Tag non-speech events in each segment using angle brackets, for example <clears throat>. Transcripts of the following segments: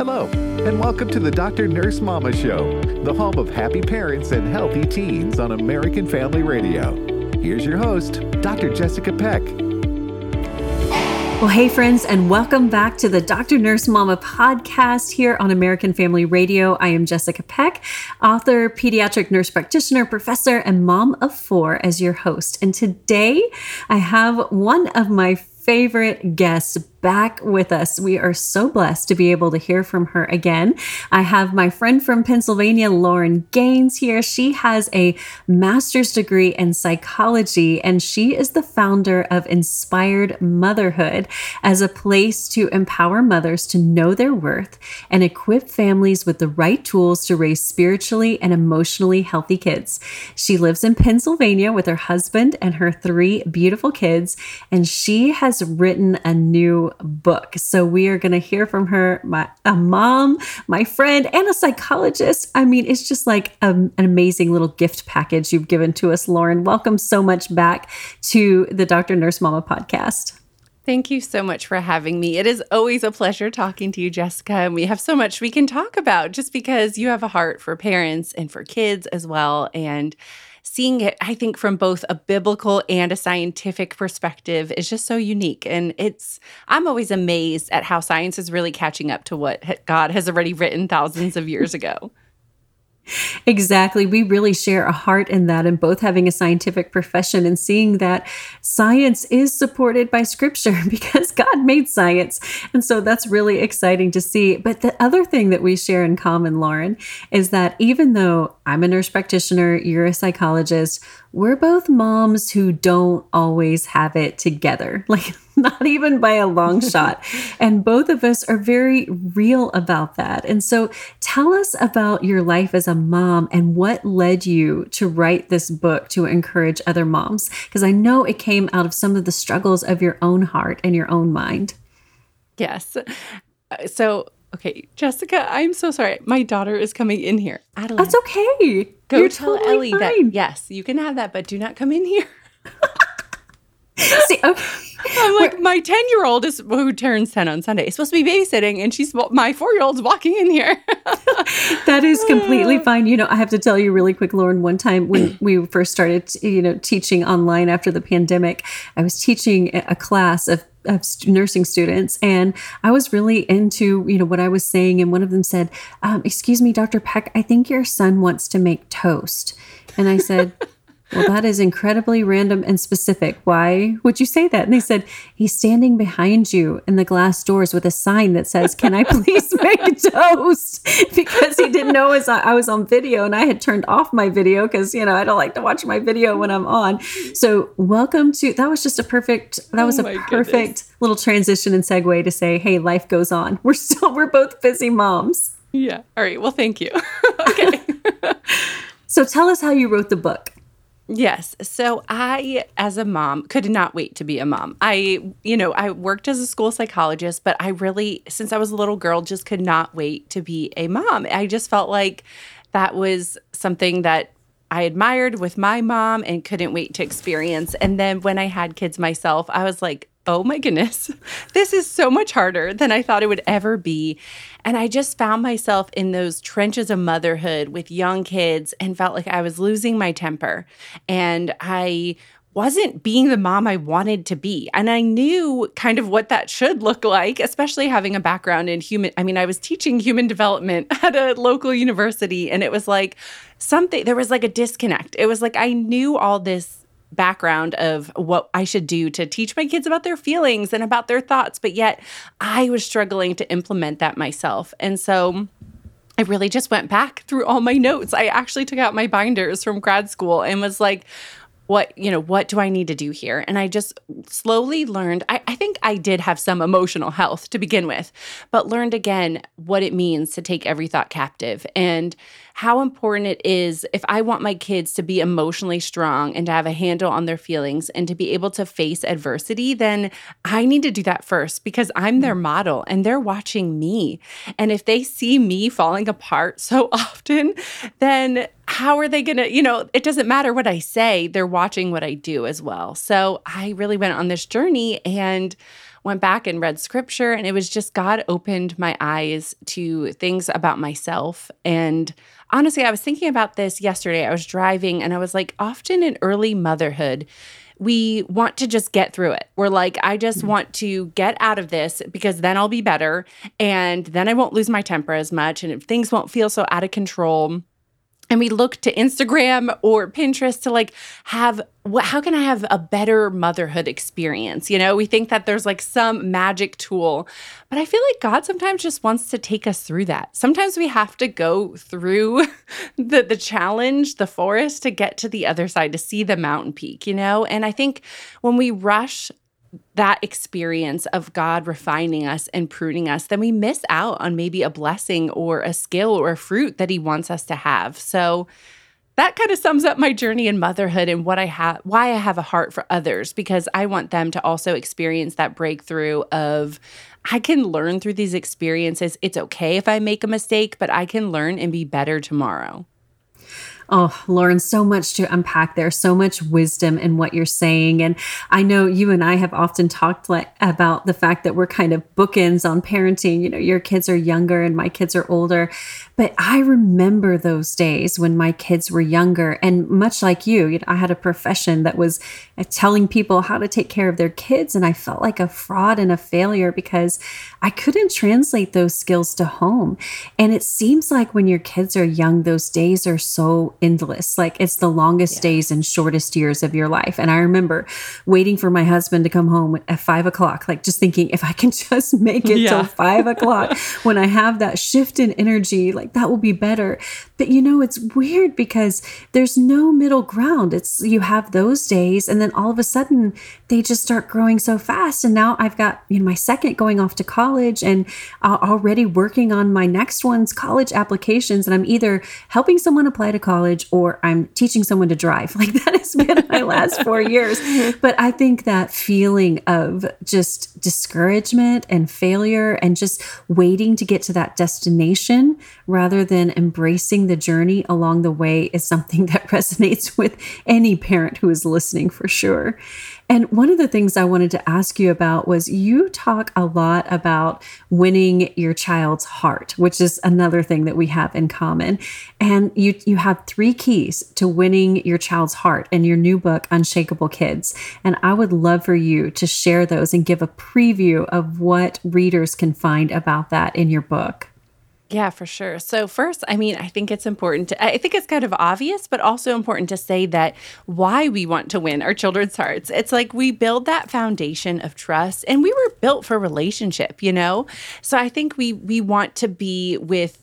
Hello, and welcome to the Dr. Nurse Mama Show, the home of happy parents and healthy teens on American Family Radio. Here's your host, Dr. Jessica Peck. Well, hey, friends, and welcome back to the Dr. Nurse Mama podcast here on American Family Radio. I am Jessica Peck, author, pediatric nurse practitioner, professor, and mom of four as your host. And today I have one of my favorite guests back with us. We are so blessed to be able to hear from her again. I have my friend from Pennsylvania, Lauren Gaines, here. She has a master's degree in psychology, and she is the founder of Inspired Motherhood as a place to empower mothers to know their worth and equip families with the right tools to raise spiritually and emotionally healthy kids. She lives in Pennsylvania with her husband and her three beautiful kids, and she has written a new book. So we are going to hear from her, my a mom, my friend, and a psychologist. I mean, it's just like a, an amazing little gift package you've given to us, Lauren. Welcome so much back to the Dr. Nurse Mama podcast. Thank you so much for having me. It is always a pleasure talking to you, Jessica. And we have so much we can talk about just because you have a heart for parents and for kids as well. And seeing it, I think, from both a biblical and a scientific perspective is just so unique. And it's, I'm always amazed at how science is really catching up to what God has already written thousands of years ago. Exactly. We really share a heart in that, and both having a scientific profession and seeing that science is supported by scripture <laughs> because God made science. And so that's really exciting to see. But the other thing that we share in common, Lauren, is that even though I'm a nurse practitioner, you're a psychologist, we're both moms who don't always have it together. <laughs> Like, not even by a long <laughs> shot. And both of us are very real about that. And so tell us about your life as a mom and what led you to write this book to encourage other moms. Because I know it came out of some of the struggles of your own heart and your own mind. Yes. So, okay, Jessica, I'm so sorry. My daughter is coming in here. Adelaide. That's okay. Go You're tell totally Ellie fine. that, yes, you can have that, but do not come in here. <laughs> See, okay. I'm like, my 10 year old is who turns 10 on Sunday is supposed to be babysitting, and she's my four year old's walking in here. <laughs> that is completely <laughs> fine. You know, I have to tell you really quick, Lauren, one time when <clears throat> we first started, you know, teaching online after the pandemic, I was teaching a class of of nursing students and i was really into you know what i was saying and one of them said um, excuse me dr peck i think your son wants to make toast and i said <laughs> well, that is incredibly random and specific. Why would you say that? And they said, He's standing behind you in the glass doors with a sign that says, Can I please make a toast? <laughs> Because he didn't know as I was on video and I had turned off my video because, you know, I don't like to watch my video when I'm on. So, welcome to that was just a perfect, that was oh a perfect goodness. little transition and segue to say, Hey, life goes on. We're still, we're both busy moms. Yeah. All right. Well, thank you. <laughs> okay. <laughs> so, tell us how you wrote the book. Yes. So I, as a mom, could not wait to be a mom. I, you know, I worked as a school psychologist, but I really, since I was a little girl, just could not wait to be a mom. I just felt like that was something that I admired with my mom and couldn't wait to experience. And then when I had kids myself, I was like, oh my goodness, <laughs> this is so much harder than I thought it would ever be. And I just found myself in those trenches of motherhood with young kids and felt like I was losing my temper. And I wasn't being the mom I wanted to be. And I knew kind of what that should look like, especially having a background in human. I mean, I was teaching human development <laughs> at a local university, and it was like something, there was like a disconnect. It was like I knew all this background of what I should do to teach my kids about their feelings and about their thoughts, but yet I was struggling to implement that myself. And so I really just went back through all my notes. I actually took out my binders from grad school and was like, what you know what do i need to do here and i just slowly learned I, I, think i did have some emotional health to begin with but learned again what it means to take every thought captive and how important it is if I want my kids to be emotionally strong and to have a handle on their feelings and to be able to face adversity, then I need to do that first because I'm their mm. model and they're watching me. And if they see me falling apart so <laughs> often, then how are they going to, you know, it doesn't matter what I say, they're watching what I do as well. So I really went on this journey and went back and read scripture. And it was just God opened my eyes to things about myself. And honestly, I was thinking about this yesterday. I was driving and I was like, often in early motherhood, we want to just get through it. We're like, I just mm-hmm. want to get out of this because then I'll be better and then I won't lose my temper as much and things won't feel so out of control and we look to Instagram or Pinterest to like have what how can I have a better motherhood experience? You know, we think that there's like some magic tool, but I feel like God sometimes just wants to take us through that. Sometimes we have to go through <laughs> the the challenge, the forest to get to the other side to see the mountain peak, you know? And I think when we rush that experience of God refining us and pruning us, then we miss out on maybe a blessing or a skill or a fruit that He wants us to have. So that kind of sums up my journey in motherhood and what I have, why I have a heart for others, because I want them to also experience that breakthrough of I can learn through these experiences. It's okay if I make a mistake, but I can learn and be better tomorrow. Oh, Lauren, so much to unpack there, so much wisdom in what you're saying. And I know you and I have often talked like, about the fact that we're kind of bookends on parenting. You know, your kids are younger and my kids are older. But I remember those days when my kids were younger. And much like you, you know, I had a profession that was uh, telling people how to take care of their kids. And I felt like a fraud and a failure because I couldn't translate those skills to home. And it seems like when your kids are young, those days are so endless. Like it's the longest yeah. days and shortest years of your life. And I remember waiting for my husband to come home at five o'clock, like just thinking, if I can <laughs> just make it yeah. till <laughs> five o'clock <laughs> when I have that shift in energy, like that will be better. But you know, it's weird because there's no middle ground. It's you have those days, and then all of a sudden they just start growing so fast. And now I've got, you know, my second going off to college and uh, already working on my next one's college applications. And I'm either helping someone apply to college or I'm teaching someone to drive. <laughs> Like that has been my last four years. <laughs> But I think that feeling of just discouragement and failure and just waiting to get to that destination rather than embracing the journey along the way is something <laughs> that resonates with any parent who is listening for sure. And one of the things I wanted to ask you about was you talk a lot about winning your child's heart, which is another thing that we have in common. And you you have three keys to winning your child's heart in your new book Unshakable Kids. And I would love for you to share those and give a preview of what readers can find about that in your book. Yeah, for sure. So, first, I mean, I think it's important to, I think it's kind of obvious, but also important to say that why we want to win our children's hearts. It's like we build that foundation of trust and we were built for relationship, you know? So, I think we, we want to be with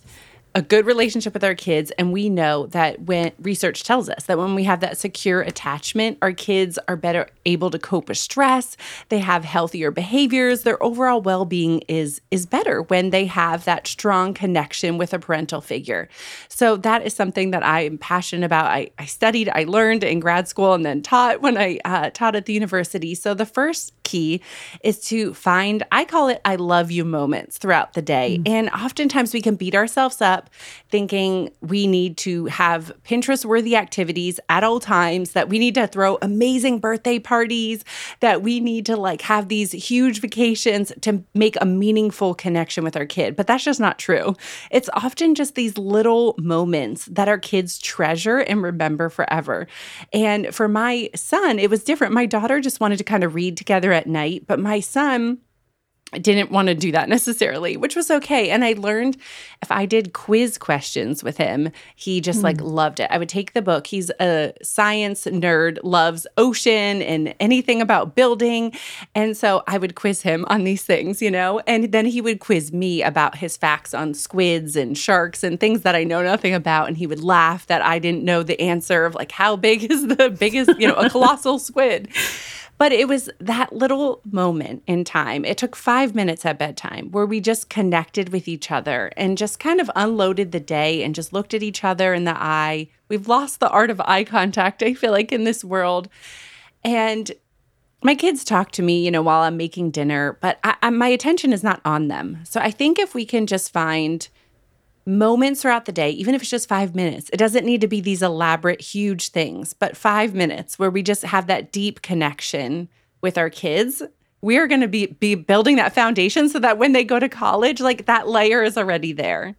a good relationship with our kids. And we know that when research tells us that when we have that secure attachment, our kids are better able to cope with stress. They have healthier behaviors. Their overall well being is, is better when they have that strong connection with a parental figure. So that is something that I am passionate about. I, I studied, I learned in grad school, and then taught when I uh, taught at the university. So the first key is to find, I call it I love you moments throughout the day. Mm. And oftentimes we can beat ourselves up thinking we need to have Pinterest worthy activities at all times, that we need to throw amazing birthday parties, that we need to like have these huge vacations to make a meaningful connection with our kid. But that's just not true. It's often just these little moments that our kids treasure and remember forever. And for my son, it was different. My daughter just wanted to kind of read together at night, but my son didn't want to do that necessarily, which was okay. And I learned if I did quiz questions with him, he just mm. like hmm. loved it. I would take the book. He's a science nerd, loves ocean and anything about building. And so I would quiz him on these things, you know, and then he would quiz me about his facts on squids and sharks and things that I know nothing about. And he would laugh that I didn't know the answer of like, how big is the biggest, you know, a <laughs> colossal squid. But it was that little moment in time. It took five minutes at bedtime where we just connected with each other and just kind of unloaded the day and just looked at each other in the eye. We've lost the art of eye contact, I feel like, in this world. And my kids talk to me, you know, while I'm making dinner, but I, I, my attention is not on them. So I think if we can just find moments throughout the day, even if it's just five minutes. It doesn't need to be these elaborate, huge things, but five minutes where we just have that deep connection with our kids we are going to be be building that foundation so that when they go to college, like that layer is already there.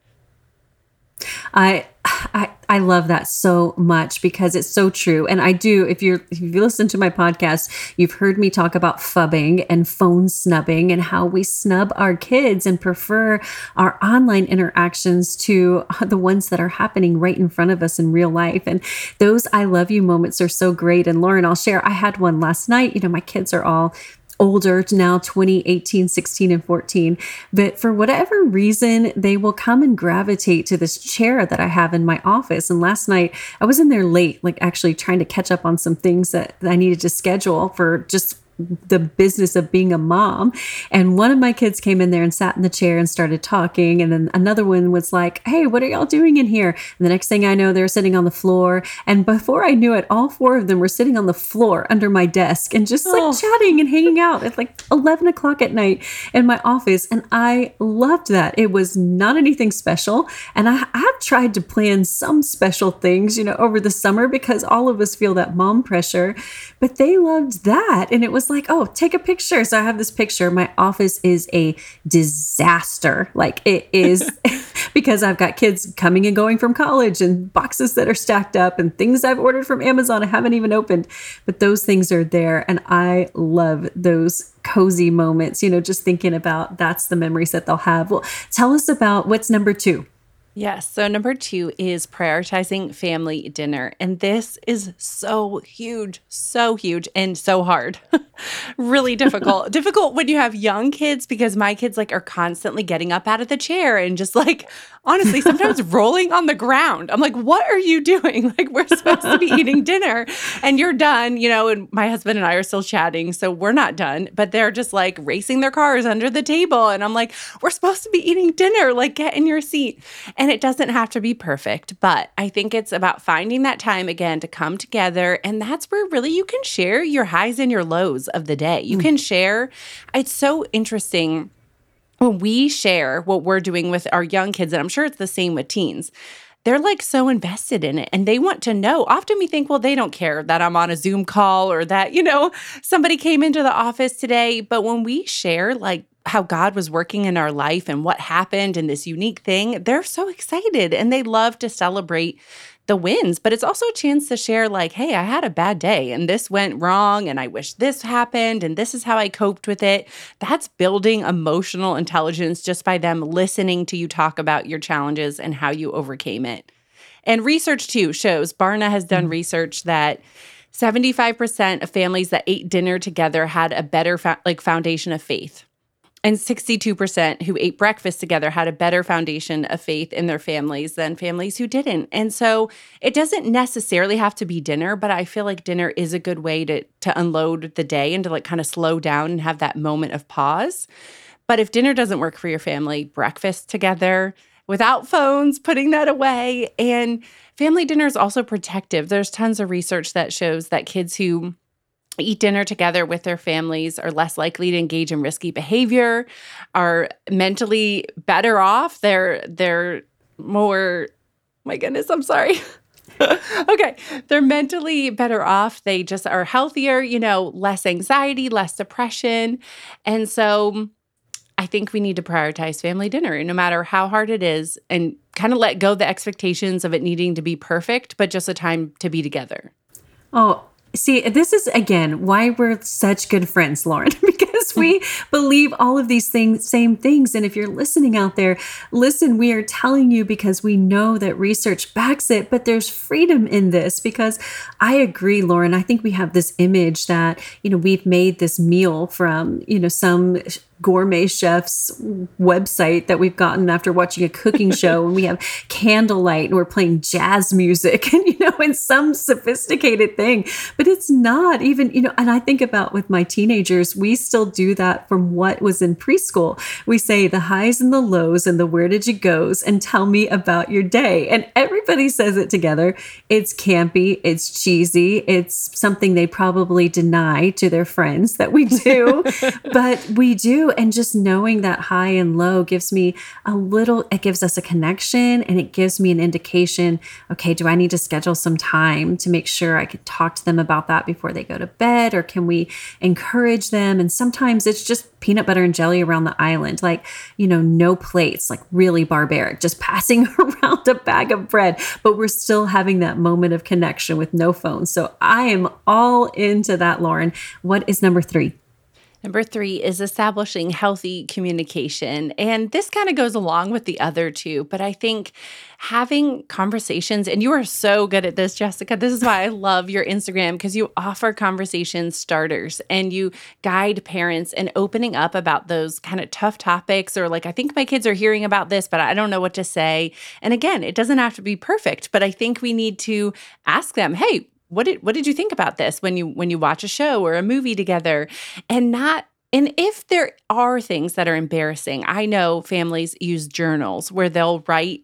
I I I love that so much because it's so true. And I do, if you're if you listen to my podcast, you've heard me talk about phubbing and phone snubbing and how we snub our kids and prefer our online interactions to the ones that are happening right in front of us in real life. And those I love you moments are so great. And Lauren, I'll share, I had one last night. You know, my kids are all older now 20 18 16 and 14 but for whatever reason they will come and gravitate to this chair that i have in my office. And last night i was in there late like actually trying to catch up on some things that i needed to schedule for just the business of being a mom. And one of my kids came in there and sat in the chair and started talking. And then another one was like, Hey, what are y'all doing in here? And the next thing I know, they're sitting on the floor. And before I knew it, all four of them were sitting on the floor under my desk and just like oh. chatting and hanging out at like 11 o'clock at night in my office. And I loved that. It was not anything special. And I have tried to plan some special things, you know, over the summer because all of us feel that mom pressure, but they loved that. And it was like, oh, take a picture. So I have this picture. My office is a disaster. Like it is <laughs> because I've got kids coming and going from college and boxes that are stacked up and things I've ordered from Amazon I haven't even opened. But those things are there. And I love those cozy moments, you know, just thinking about that's the memories that they'll have. Well, tell us about what's number two. Yes. So, number two is prioritizing family dinner. And this is so huge, so huge, and so hard. <laughs> really difficult. <laughs> difficult when you have young kids because my kids like are constantly getting up out of the chair and just like honestly sometimes <laughs> rolling on the ground. I'm like, what are you doing? Like, we're supposed to be eating dinner and you're done, you know, and my husband and I are still chatting. So, we're not done, but they're just like racing their cars under the table. And I'm like, we're supposed to be eating dinner. Like, get in your seat. And and it doesn't have to be perfect, but I think it's about finding that time again to come together. And that's where really you can share your highs and your lows of the day. You mm. can share. It's so interesting when we share what we're doing with our young kids, and I'm sure it's the same with teens they're like so invested in it and they want to know. Often we think, well, they don't care that I'm on a Zoom call or that, you know, somebody came into the office today. But when we share like how God was working in our life and what happened and this unique thing, they're so excited and they love to celebrate the wins, but it's also a chance to share, like, hey, I had a bad day and this went wrong and I wish this happened and this is how I coped with it. That's building emotional intelligence just by them listening to you talk about your challenges and how you overcame it. And research too shows, Barna has done mm-hmm. research that 75% of families that ate dinner together had a better fa- like foundation of faith and 62% who ate breakfast together had a better foundation of faith in their families than families who didn't. And so it doesn't necessarily have to be dinner, but I feel like dinner is a good way to to unload the day and to like kind of slow down and have that moment of pause. But if dinner doesn't work for your family, breakfast together without phones, putting that away and family dinner is also protective. There's tons of research that shows that kids who eat dinner together with their families are less likely to engage in risky behavior are mentally better off they're they're more my goodness i'm sorry. <laughs> Okay they're mentally better off they just are healthier you know less anxiety less depression. And so i think we need to prioritize family dinner no matter how hard it is and kind of let go the expectations of it needing to be perfect but just a time to be together. Oh See, this is again why we're such good friends, Lauren, <laughs> because we believe all of these things, same things. And if you're listening out there, listen, we are telling you because we know that research backs it, but there's freedom in this because I agree, Lauren. I think we have this image that, you know, we've made this meal from, you know, some gourmet chef's website that we've gotten after watching a cooking <laughs> show and we have candlelight and we're playing jazz music <laughs> and you know in some sophisticated thing but it's not even you know and i think about with my teenagers we still do that from what was in preschool we say the highs and the lows and the where did you goes and tell me about your day and everybody says it together it's campy it's cheesy it's something they probably deny to their friends that we do <laughs> but we do and just knowing that high and low gives me a little, it gives us a connection and it gives me an indication okay, do I need to schedule some time to make sure I can talk to them about that before they go to bed? Or can we encourage them? And sometimes sometimes it's just peanut butter and jelly around the island, like, you know, no plates, like really barbaric, just <laughs> passing around a bag of bread, but we're still having that moment of connection with no phone. So I am all into that, Lauren. What is number three? Number three is establishing healthy communication. And this kind of goes along with the other two, but I think having conversations, and you are so good at this, Jessica. This is why I love your Instagram because you offer conversation starters and you guide parents and opening up about those kind of tough topics, or like, I think my kids are hearing about this, but I don't know what to say. And again, it doesn't have to be perfect, but I think we need to ask them, hey, what did what did you think about this when you when you watch a show or a movie together? And not and if there are things that are embarrassing i know families use journals where they'll write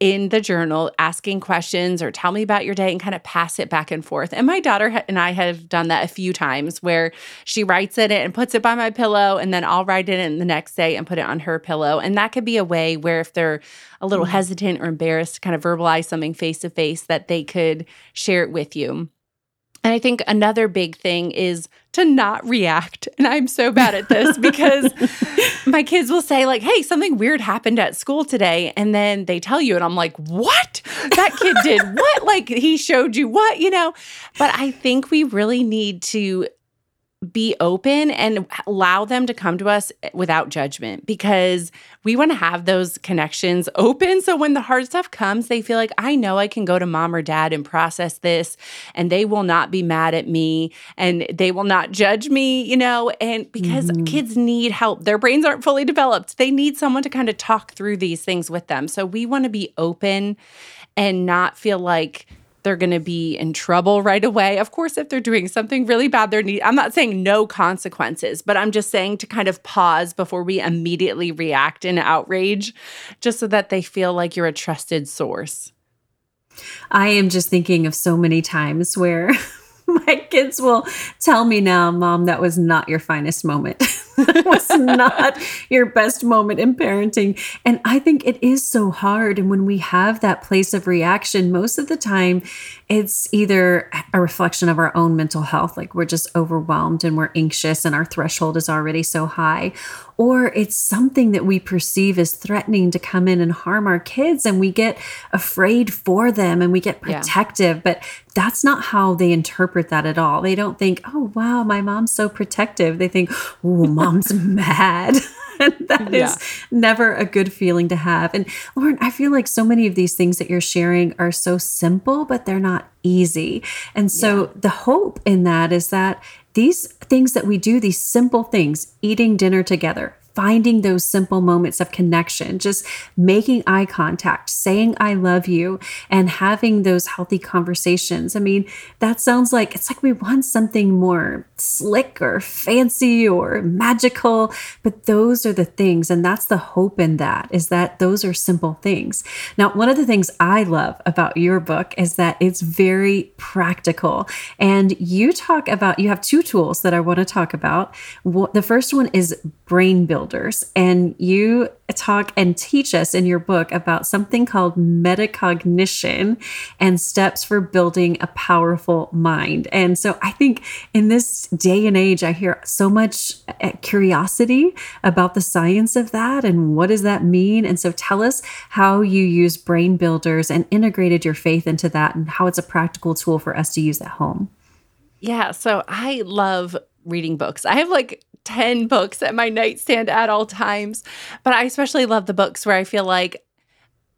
in the journal asking questions or tell me about your day and kind of pass it back and forth. And my daughter and I have done that a few times where she writes it and puts it by my pillow and then I'll write it in the next day and put it on her pillow. And that could be a way where if they're a little mm-hmm. hesitant or embarrassed to kind of verbalize something face to face that they could share it with you. And I think another big thing is to not react. And I'm so bad at this because <laughs> my kids will say, like, hey, something weird happened at school today. And then they tell you, and I'm like, what? That kid did what? Like, he showed you what, you know? But I think we really need to be open and allow them to come to us without judgment because we want to have those connections open. So when the hard stuff comes, they feel like, I know I can go to mom or dad and process this, and they will not be mad at me and they will not judge me, you know. And because mm-hmm. kids need help, their brains aren't fully developed, they need someone to kind of talk through these things with them. So we want to be open and not feel like, they're going to be in trouble right away. Of course, if they're doing something really bad, they're need. I'm not saying no consequences, but I'm just saying to kind of pause before we immediately react in outrage, just so that they feel like you're a trusted source. I am just thinking of so many times where <laughs> my kids will tell me now, Mom, that was not your finest moment. <laughs> <laughs> was not your best moment in parenting. And I think it is so hard. And when we have that place of reaction, most of the time it's either a reflection of our own mental health, like we're just overwhelmed and we're anxious and our threshold is already so high, or it's something that we perceive as threatening to come in and harm our kids and we get afraid for them and we get protective. Yeah. But that's not how they interpret that at all. They don't think, oh, wow, my mom's so protective. They think, oh, mom's <laughs> mad. <laughs> and <laughs> that yeah. is never a good feeling to have. And Lauren, I feel like so many of these things that you're sharing are so simple, but they're not easy. And so yeah. the hope in that is that these things that we do, these simple things, eating dinner together, finding those simple moments of connection, just making eye contact, saying, I love you, and having those healthy conversations. I mean, that sounds like it's like we want something more slick or fancy or magical, but those are the things. And that's the hope in that is that those are simple things. Now, one of the things I love about your book is that it's very practical. And you talk about, you have two tools that I want to talk about. The first one is brain builders. And you talk and teach us in your book about something called metacognition and steps for building a powerful mind. And so I think in this day and age, I hear so much uh, curiosity about the science of that and what does that mean. And so tell us how you use brain builders and integrated your faith into that and how it's a practical tool for us to use at home. Yeah, so I love reading books. I have like 10 books at my nightstand at all times. But I especially love the books where I feel like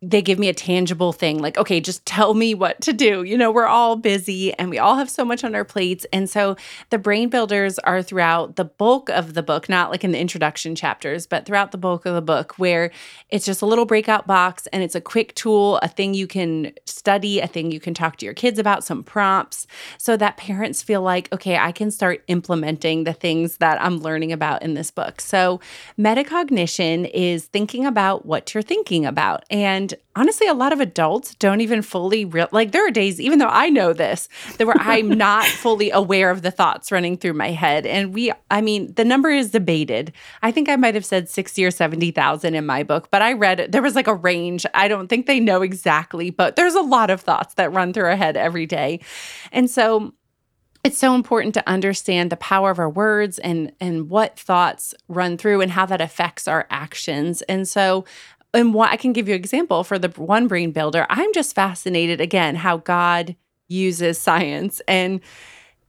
they give me a tangible thing like okay just tell me what to do. You know we're all busy and we all have so much on our plates. And so the brain builders are throughout the bulk of the book not like in the introduction chapters but throughout the bulk of the book where it's just a little breakout box and it's a quick tool a thing you can study a thing you can talk to your kids about some prompts so that parents feel like okay i can start implementing the things that i'm learning about in this book. So metacognition is thinking about what you're thinking about. And honestly, a lot of adults don't even fully real like there are days, even though I know this, that where I'm <laughs> not fully aware of the thoughts running through my head. And we, I mean, the number is debated. I think I might have said 60 or 70,000 in my book, but I read. There was like a range. I don't think they know exactly, but there's a lot of thoughts that run through our head every day. And so it's so important to understand the power of our words and and what thoughts run through and how that affects our actions. And so and what I can give you an example for the one brain builder. I'm just fascinated again how God uses science and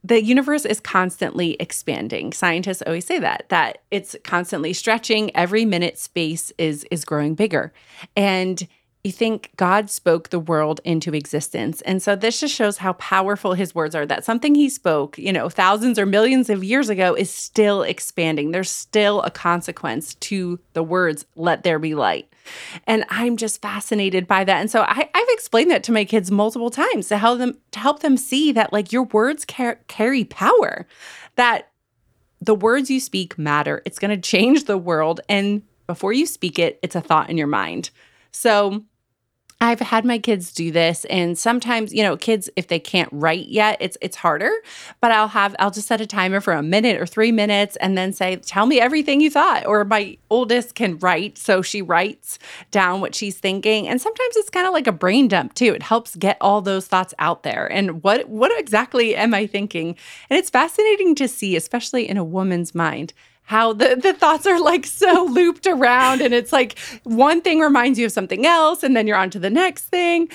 the universe is constantly expanding. Scientists always say that that it's constantly stretching. Every minute space is is growing bigger. And you think God spoke the world into existence. And so this just shows how powerful his words are that something he spoke, you know, thousands or millions of years ago is still expanding. There's still a consequence to the words, let there be light. And I'm just fascinated by that. And so I, have explained that to my kids multiple times to help them to help them see that like your words car- carry power, that the words you speak matter. It's going to change the world. And before you speak it, it's a thought in your mind. So I've had my kids do this and sometimes, you know, kids if they can't write yet, it's it's harder, but I'll have I'll just set a timer for a minute or 3 minutes and then say, "Tell me everything you thought." Or my oldest can write, so she writes down what she's thinking. And sometimes it's kind of like a brain dump too. It helps get all those thoughts out there. And what what exactly am I thinking? And it's fascinating to see, especially in a woman's mind, how the, the thoughts are like so <laughs> looped around and it's like one thing reminds you of something else and then you're on to the next thing.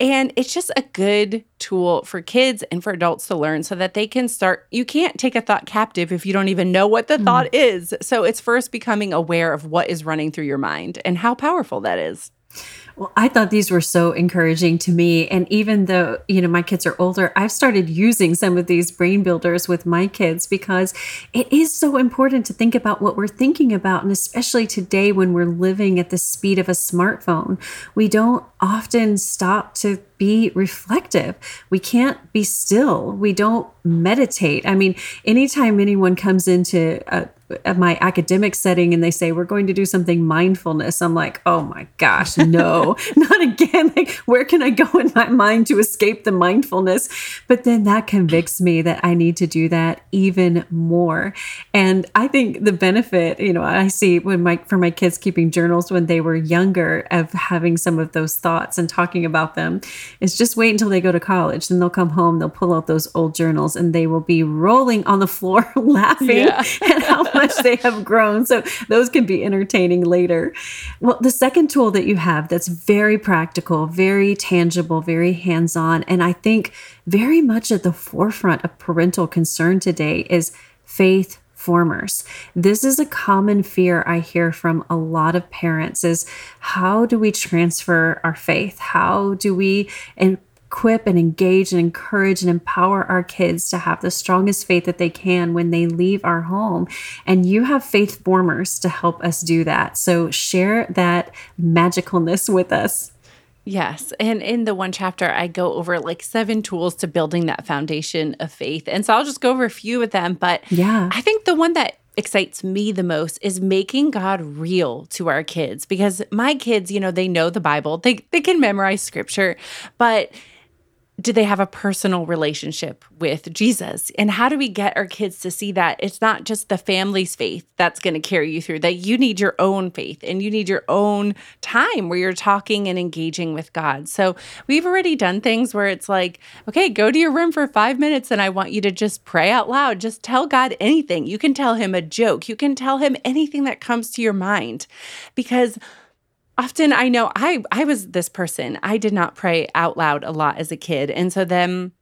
And it's just a good tool for kids and for adults to learn so that they can start you can't take a thought captive if you don't even know what the mm. thought is. So it's first becoming aware of what is running through your mind and how powerful that is well, I thought these were so encouraging to me. And even though, you know, my kids are older, I've started using some of these brain builders with my kids because it is so important to think about what we're thinking about. And especially today when we're living at the speed of a smartphone, we don't often stop to be reflective. We can't be still. We don't meditate. I mean, anytime anyone comes into a, my academic setting and they say we're going to do something mindfulness. I'm like oh my gosh no <laughs> not again. <laughs> Like where can i go in my mind to escape the mindfulness? But then that convicts me that i need to do that even more. And i think the benefit you know i see when my for my kids keeping journals when they were younger of having some of those thoughts and talking about them is just wait until they go to college. Then they'll come home they'll pull out those old journals and they will be rolling on the floor <laughs> laughing yeah. at how much they have grown. So those can be entertaining later. Well, the second tool that you have that's very practical, very tangible, very hands on, and I think very much at the forefront of parental concern today is faith formers. This is a common fear I hear from a lot of parents is how do we transfer our faith? How do we and equip and engage and encourage and empower our kids to have the strongest faith that they can when they leave our home. And you have faith formers to help us do that. So share that magicalness with us. Yes. And in the one chapter, I go over like seven tools to building that foundation of faith. And so I'll just go over a few of them. But yeah, I think the one that excites me the most is making God real to our kids because my kids, you know, they know the Bible, they, they can memorize scripture, but do they have a personal relationship with Jesus? And how do we get our kids to see that it's not just the family's faith that's going to carry you through, that you need your own faith and you need your own time where you're talking and engaging with God. So we've already done things where it's like, okay, go to your room for five minutes and I want you to just pray out loud. Just tell God anything. You can tell him a joke, you can tell him anything that comes to your mind because often I know I I was this person. I did not pray out loud a lot as a kid. And so then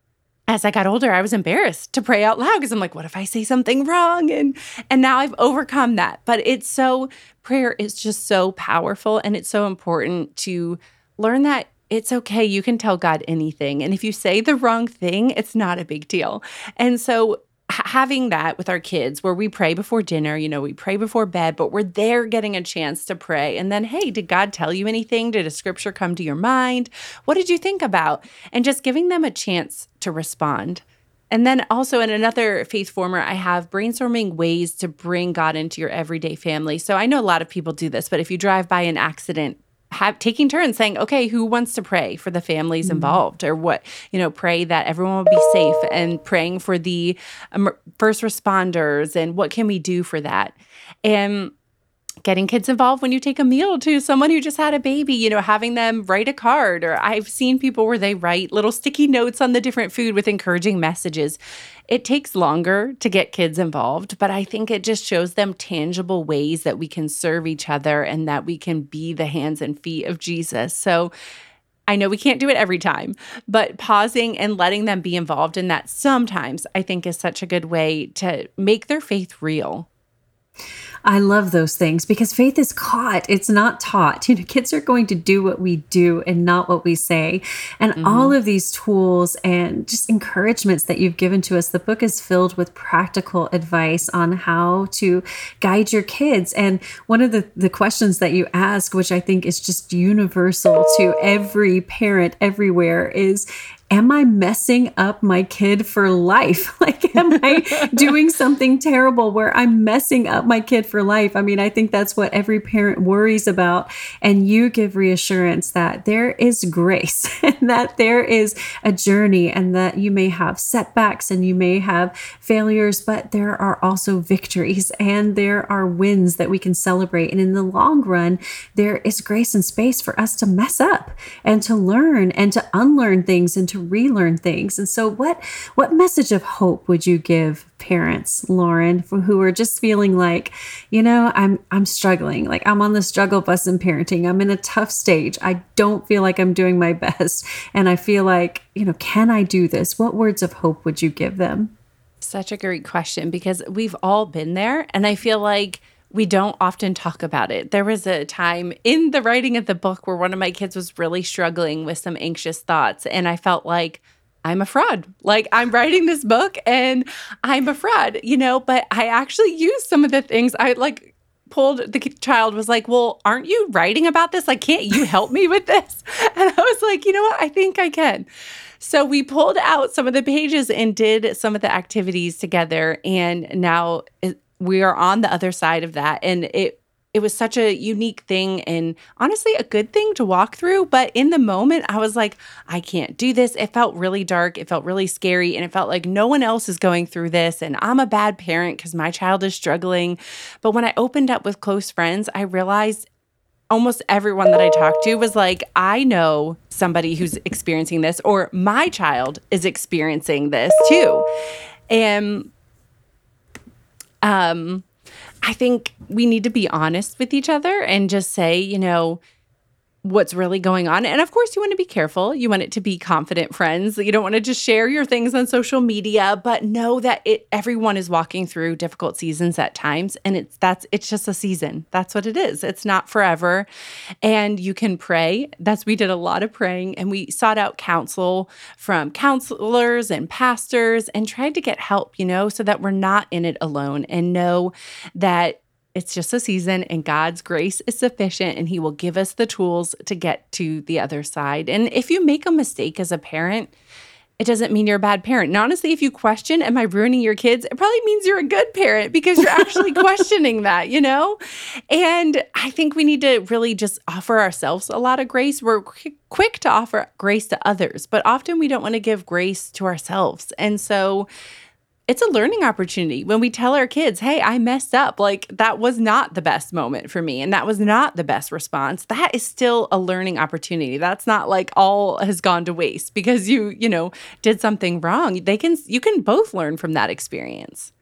as I got older, I was embarrassed to pray out loud because I'm like, what if I say something wrong? And and now I've overcome that. But it's so prayer is just so powerful and it's so important to learn that it's okay. You can tell God anything. And if you say the wrong thing, it's not a big deal. And so having that with our kids where we pray before dinner, you know, we pray before bed, but we're there getting a chance to pray. And then, hey, did God tell you anything? Did a scripture come to your mind? What did you think about? And just giving them a chance to respond. And then also in another faith former, I have brainstorming ways to bring God into your everyday family. So I know a lot of people do this, but if you drive by an accident, have taking turns saying, okay, who wants to pray for the families mm-hmm. involved, or what you know, pray that everyone will be safe, and praying for the um, first responders, and what can we do for that? And getting kids involved when you take a meal to someone who just had a baby, you know, having them write a card. Or I've seen people where they write little sticky notes on the different food with encouraging messages. It takes longer to get kids involved, but I think it just shows them tangible ways that we can serve each other and that we can be the hands and feet of Jesus. So, I know we can't do it every time, but pausing and letting them be involved in that sometimes I think is such a good way to make their faith real. I love those things because faith is caught. It's not taught. <laughs> You know, kids are going to do what we do and not what we say. And mm-hmm. all of these tools and just encouragements that you've given to us, the book is filled with practical advice on how to guide your kids. And one of the, the questions that you ask, which I think is just universal to every parent everywhere, is am I messing up my kid for life? <laughs> Like, am I doing something terrible where I'm messing up my kid for life? I mean, I think that's what every parent worries about. And you give reassurance that there is grace <laughs> and that there is a journey and that you may have setbacks and you may have failures, but there are also victories and there are wins that we can celebrate. And in the long run, there is grace and space for us to mess up and to learn and to unlearn things and to relearn things. And so what what message of hope would you give parents, Lauren, who are just feeling like, you know, I'm I'm struggling. Like I'm on the struggle bus in parenting. I'm in a tough stage. I don't feel like I'm doing my <laughs> best and I feel like, you know, can I do this? What words of hope would you give them? Such a great question because we've all been there and I feel like we don't often talk about it. There was a time in the writing of the book where one of my kids was really struggling with some anxious thoughts. And I felt like, I'm a fraud. Like I'm writing this book and I'm a fraud, you know, but I actually used some of the things I like pulled the child was like, "Well, aren't you writing about this? Like can't you help me with this?" <laughs> And I was like, "You know what? I think I can." So we pulled out some of the pages and did some of the activities together and now we are on the other side of that. And it it was such a unique thing and honestly a good thing to walk through. But in the moment i was like i can't do this. It felt really dark. It felt really scary. And it felt like no one else is going through this. And i'm a bad parent because my child is struggling. But when i opened up with close friends i realized almost everyone that i talked to was like i know somebody who's experiencing this or my child is experiencing this too. And um, I think we need to be honest with each other and just say, you know, what's really going on. And of course, you want to be careful. You want it to be confident friends. You don't want to just share your things on social media, but know that it everyone is walking through difficult seasons at times and it's that's it's just a season. That's what it is. It's not forever. And you can pray. That's we did a lot of praying and we sought out counsel from counselors and pastors and tried to get help, you know, so that we're not in it alone and know that it's just a season, and God's grace is sufficient, and He will give us the tools to get to the other side. And if you make a mistake as a parent, it doesn't mean you're a bad parent. And honestly, if you question, am I ruining your kids? It probably means you're a good parent because you're actually <laughs> questioning that, you know? And I think we need to really just offer ourselves a lot of grace. We're quick to offer grace to others, but often we don't want to give grace to ourselves. And so it's a learning opportunity when we tell our kids, hey, I messed up. Like that was not the best moment for me and that was not the best response. That is still a learning opportunity. That's not like all has gone to waste because you, you know, did something wrong. They can, you can both learn from that experience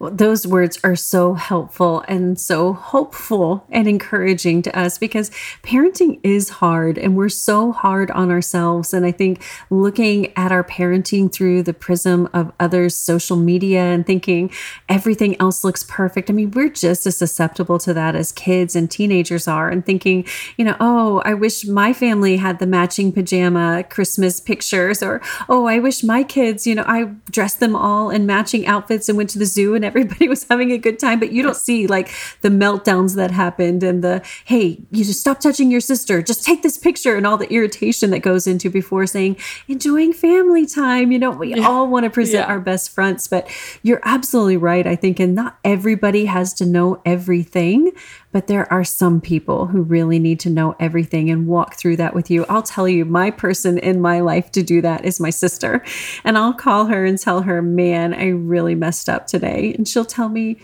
those words are so helpful and so hopeful and encouraging to us because parenting is hard and we're so hard on ourselves. And I think looking at our parenting through the prism of others' social media and thinking everything else looks perfect. I mean, we're just as susceptible to that as kids and teenagers are, and thinking, you know, oh, I wish my family had the matching pajama Christmas pictures, or oh, I wish my kids, you know, I dressed them all in matching outfits and went to the zoo and everybody <laughs> was having a good time, but you don't see like the meltdowns that happened and the, hey, you just stop touching your sister, just take this picture and all the irritation that goes into before saying, enjoying family time. You know, we yeah. all want to present yeah. our best fronts, but you're absolutely right, I think. And not everybody has to know everything, but there are some people who really need to know everything and walk through that with you. I'll tell you, my person in my life to do that is my sister. And I'll call her and tell her, man, I really messed up today. And she'll tell me,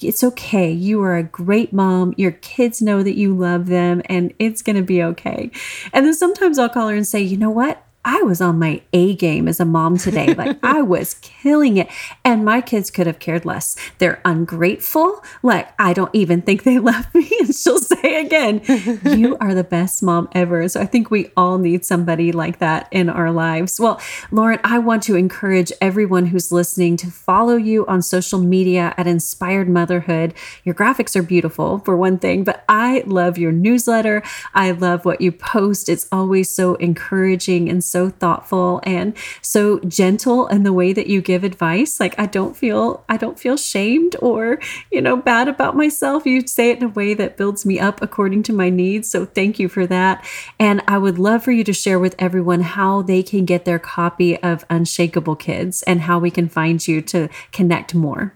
It's okay. You are a great mom. Your kids know that you love them and it's going to be okay. And then sometimes I'll call her and say, you know what? I was on my A game as a mom today. Like <laughs> I was killing it. And my kids could have cared less. They're ungrateful. Like I don't even think they <laughs> love me. And she'll say again, You <laughs> are the best mom ever. So I think we all need somebody like that in our lives. Well, Lauren, I want to encourage everyone who's listening to follow you on social media at Inspired Motherhood. Your graphics are beautiful, for one thing, but I love your newsletter. I love what you post. It's always so encouraging and so thoughtful and so gentle in the way that you give advice. Like I don't feel I don't feel shamed or, you know, bad about myself. You say it in a way that builds me up according to my needs. So thank you for that. And I would love for you to share with everyone how they can get their copy of Unshakable Kids and how we can find you to connect more.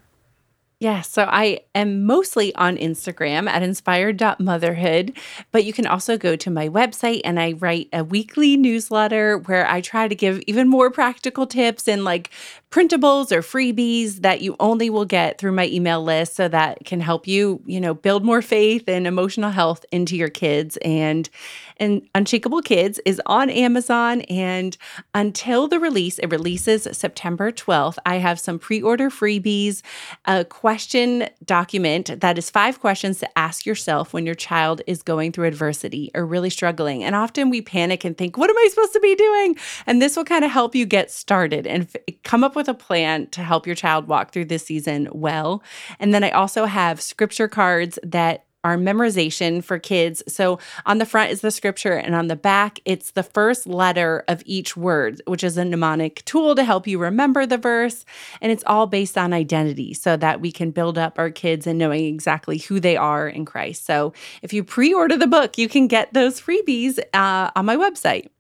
Yeah, so I am mostly on Instagram at inspired.motherhood, but you can also go to my website and I write a weekly newsletter where I try to give even more practical tips and like printables or freebies that you only will get through my email list so that can help you, you know, build more faith and emotional health into your kids and and Unshakable Kids is on Amazon. And until the release, it releases September 12th. I have some pre order freebies, a question document that is five questions to ask yourself when your child is going through adversity or really struggling. And often we panic and think, what am I supposed to be doing? And this will kind of help you get started and f- come up with a plan to help your child walk through this season well. And then I also have scripture cards that our memorization for kids. So on the front is the scripture, and on the back, it's the first letter of each word, which is a mnemonic tool to help you remember the verse. And it's all based on identity so that we can build up our kids and knowing exactly who they are in Christ. So if you pre order the book, you can get those freebies uh, on my website.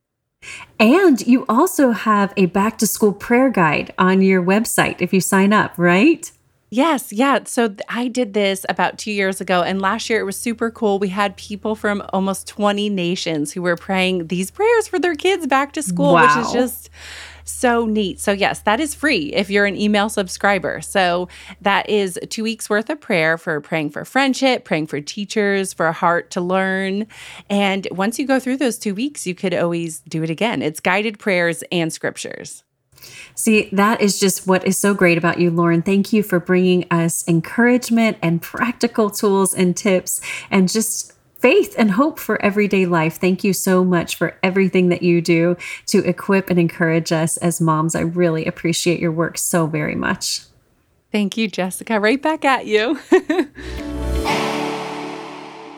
And you also have a back to school prayer guide on your website if you sign up, right? Yes, yeah. So th- I did this about two years ago, and last year it was super cool. We had people from almost 20 nations who were praying these prayers for their kids back to school, wow. which is just so neat. So, yes, that is free if you're an email subscriber. So, that is two weeks worth of prayer for praying for friendship, praying for teachers, for a heart to learn. And once you go through those two weeks, you could always do it again. It's guided prayers and scriptures. See, that is just what is so great about you, Lauren. Thank you for bringing us encouragement and practical tools and tips and just faith and hope for everyday life. Thank you so much for everything that you do to equip and encourage us as moms. I really appreciate your work so very much. Thank you, Jessica. Right back at you. <laughs>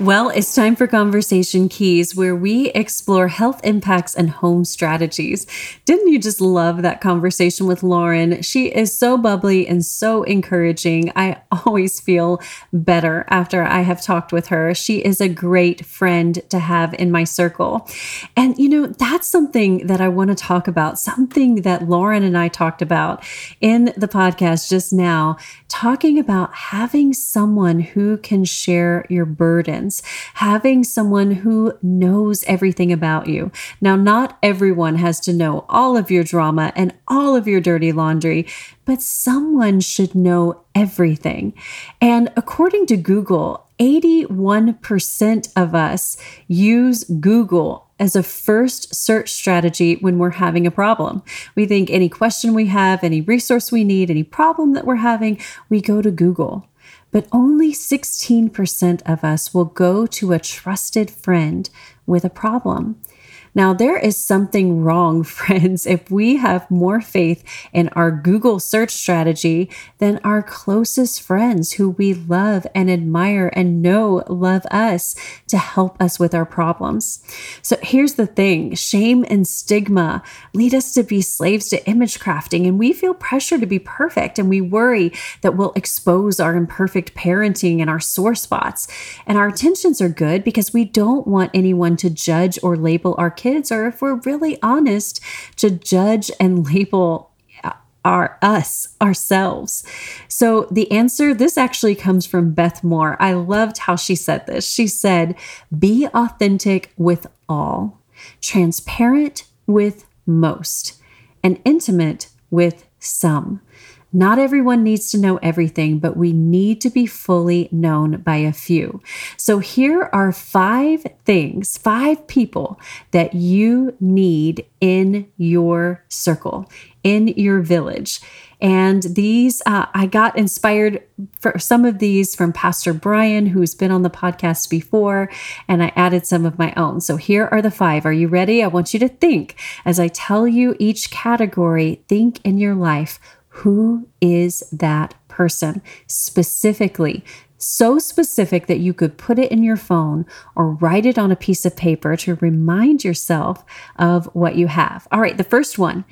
Well, it's time for Conversation Keys, where we explore health impacts and home strategies. Didn't you just love that conversation with Lauren? She is so bubbly and so encouraging. I <laughs> always feel better after I have talked with her. She is a great friend to have in my circle. And, you know, that's something that I want to talk about, something that Lauren and I talked about in the podcast just now, talking about having someone who can share your burdens, having someone who knows everything about you. Now, not everyone has to know all of your drama and all of your dirty laundry, but someone should know everything. And according to Google, 81% of us use Google as a first search strategy when we're having a problem. We think any question we have, any resource we need, any problem that we're having, we go to Google but only 16% of us will go to a trusted friend with a problem. Now, there is something wrong, <laughs> friends, if we have more faith in our Google search strategy than our closest friends who we love and admire and know love us to help us with our problems. So here's the thing shame and stigma lead us to be slaves to image crafting, and we feel pressure to be perfect, and we worry that we'll expose our imperfect parenting and our sore spots. And our intentions are good because we don't want anyone to judge or label our kids, or if we're really honest, to judge and <laughs> label our us ourselves. So the answer this actually comes from Beth Moore. I loved how she said this. She said, "Be authentic with all, transparent with most, and intimate with some." Not everyone needs to know everything, but we need to be fully known by a few. So here are five things, five people that you need in your circle, in your village. And these, uh, I got inspired for some of these from Pastor Brian, who's been on the podcast before, and I added some of my own. So here are the five. Are you ready? I want you to think as I tell you each category, think in your life who is that person specifically? So specific that you could put it in your phone or write it on a piece of paper to remind yourself of what you have. All right, the first one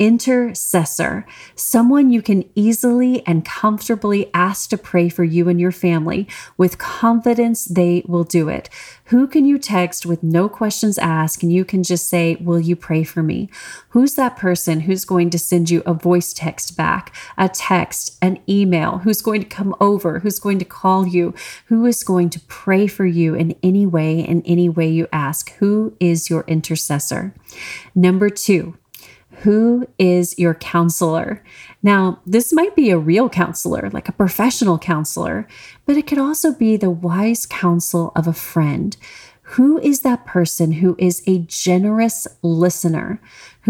intercessor, someone you can easily and comfortably ask to pray for you and your family with confidence they will do it. Who can you text with no questions asked and you can just say, Will you pray for me? Who's that person who's going to send you a voice text back, a text, an email? Who's going to come over? Who's going to call you? Who is going to pray for you in any way, in any way you ask? Who is your intercessor? Number two, who is your counselor? Now, this might be a real counselor, like a professional counselor, but it could also be the wise counsel of a friend. Who is that person who is a generous listener,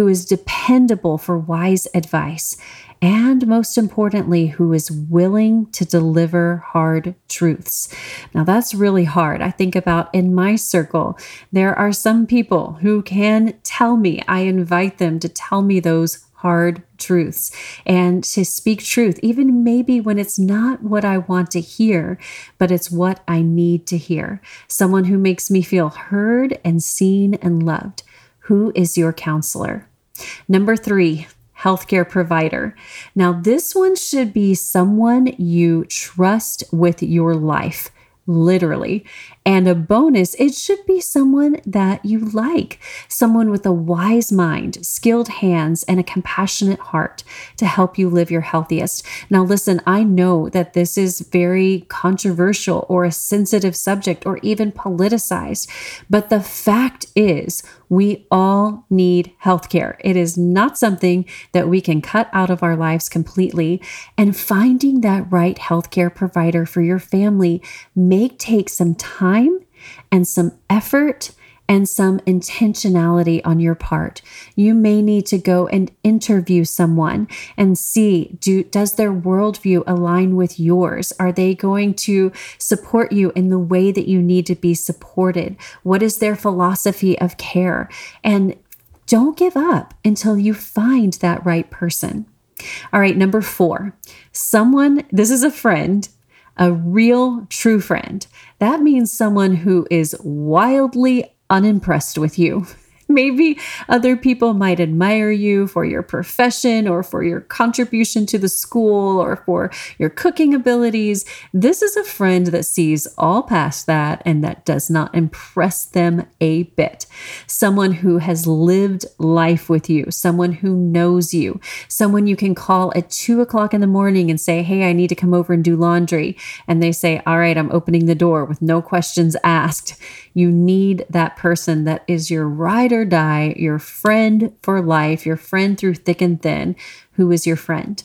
who is dependable for wise advice, and most importantly, who is willing to deliver hard truths. Now, that's really hard. I think about in my circle, there are some people who can tell me, I invite them to tell me those hard truths and to speak truth, even maybe when it's not what I want to hear, but it's what I need to hear. Someone who makes me feel heard and seen and loved. Who is your counselor? Number three, healthcare provider. Now, this one should be someone you trust with your life literally. And a bonus, it should be someone that you like, someone with a wise mind, skilled hands, and a compassionate heart to help you live your healthiest. Now, listen, I know that this is very controversial or a sensitive subject or even politicized, but the fact is, we all need healthcare. It is not something that we can cut out of our lives completely. And finding that right healthcare provider for your family may take some time and some effort and some intentionality on your part. You may need to go and interview someone and see do does their worldview align with yours? Are they going to support you in the way that you need to be supported? What is their philosophy of care? And don't give up until you find that right person. All right, number 4. Someone, this is a friend a real true friend. That means someone who is wildly unimpressed with you. <laughs> Maybe other people might admire you for your profession or for your contribution to the school or for your cooking abilities. This is a friend that sees all past that and that does not impress them a bit. Someone who has lived life with you, someone who knows you, someone you can call at two o'clock in the morning and say, Hey, I need to come over and do laundry. And they say, All right, I'm opening the door with no questions asked. You need that person that is your ride or die, your friend for life, your friend through thick and thin, who is your friend.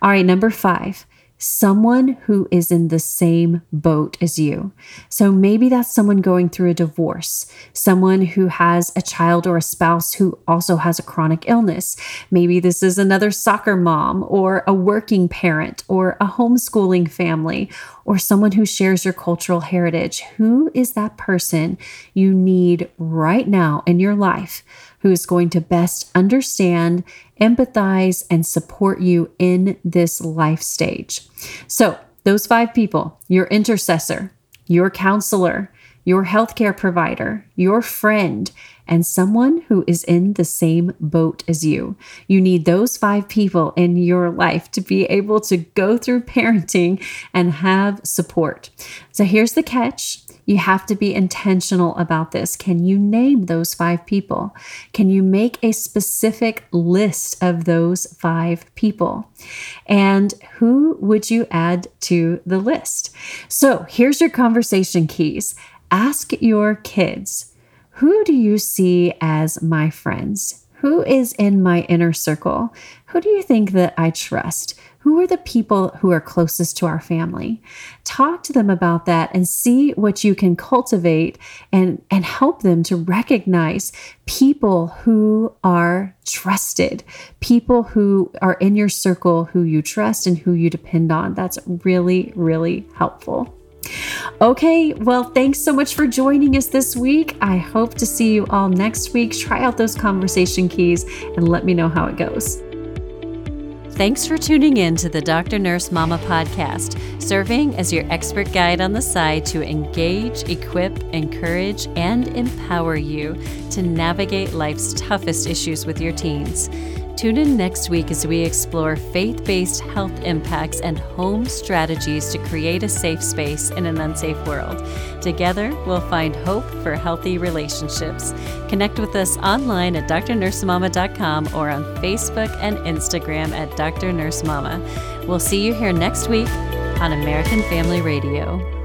All right, number five, someone who is in the same boat as you. So maybe that's someone going through a divorce, someone who has a child or a spouse who also has a chronic illness. Maybe this is another soccer mom or a working parent or a homeschooling family or someone who shares your cultural heritage. Who is that person you need right now in your life? Who is going to best understand, empathize, and support you in this life stage. So, those five people your intercessor, your counselor, your healthcare provider, your friend, and someone who is in the same boat as you. You need those five people in your life to be able to go through parenting and have support. So here's the catch you have to be intentional about this. Can you name those five people? Can you make a specific list of those five people? And who would you add to the list? So here's your conversation keys. Ask your kids, who do you see as my friends? Who is in my inner circle? Who do you think that I trust? Who are the people who are closest to our family? Talk to them about that and see what you can cultivate and, and help them to recognize people who are trusted, people who are in your circle who you trust and who you depend on. That's really, really helpful. Okay, well, thanks so much for joining us this week. I hope to see you all next week. Try out those conversation keys and let me know how it goes. Thanks for tuning in to the Dr. Nurse Mama podcast, serving as your expert guide on the side to engage, equip, encourage, and empower you to navigate life's toughest issues with your teens. Tune in next week as we explore faith based health impacts and home strategies to create a safe space in an unsafe world. Together, we'll find hope for healthy relationships. Connect with us online at drnursemama.com or on Facebook and Instagram at Dr. Nurse Mama. We'll see you here next week on American Family Radio.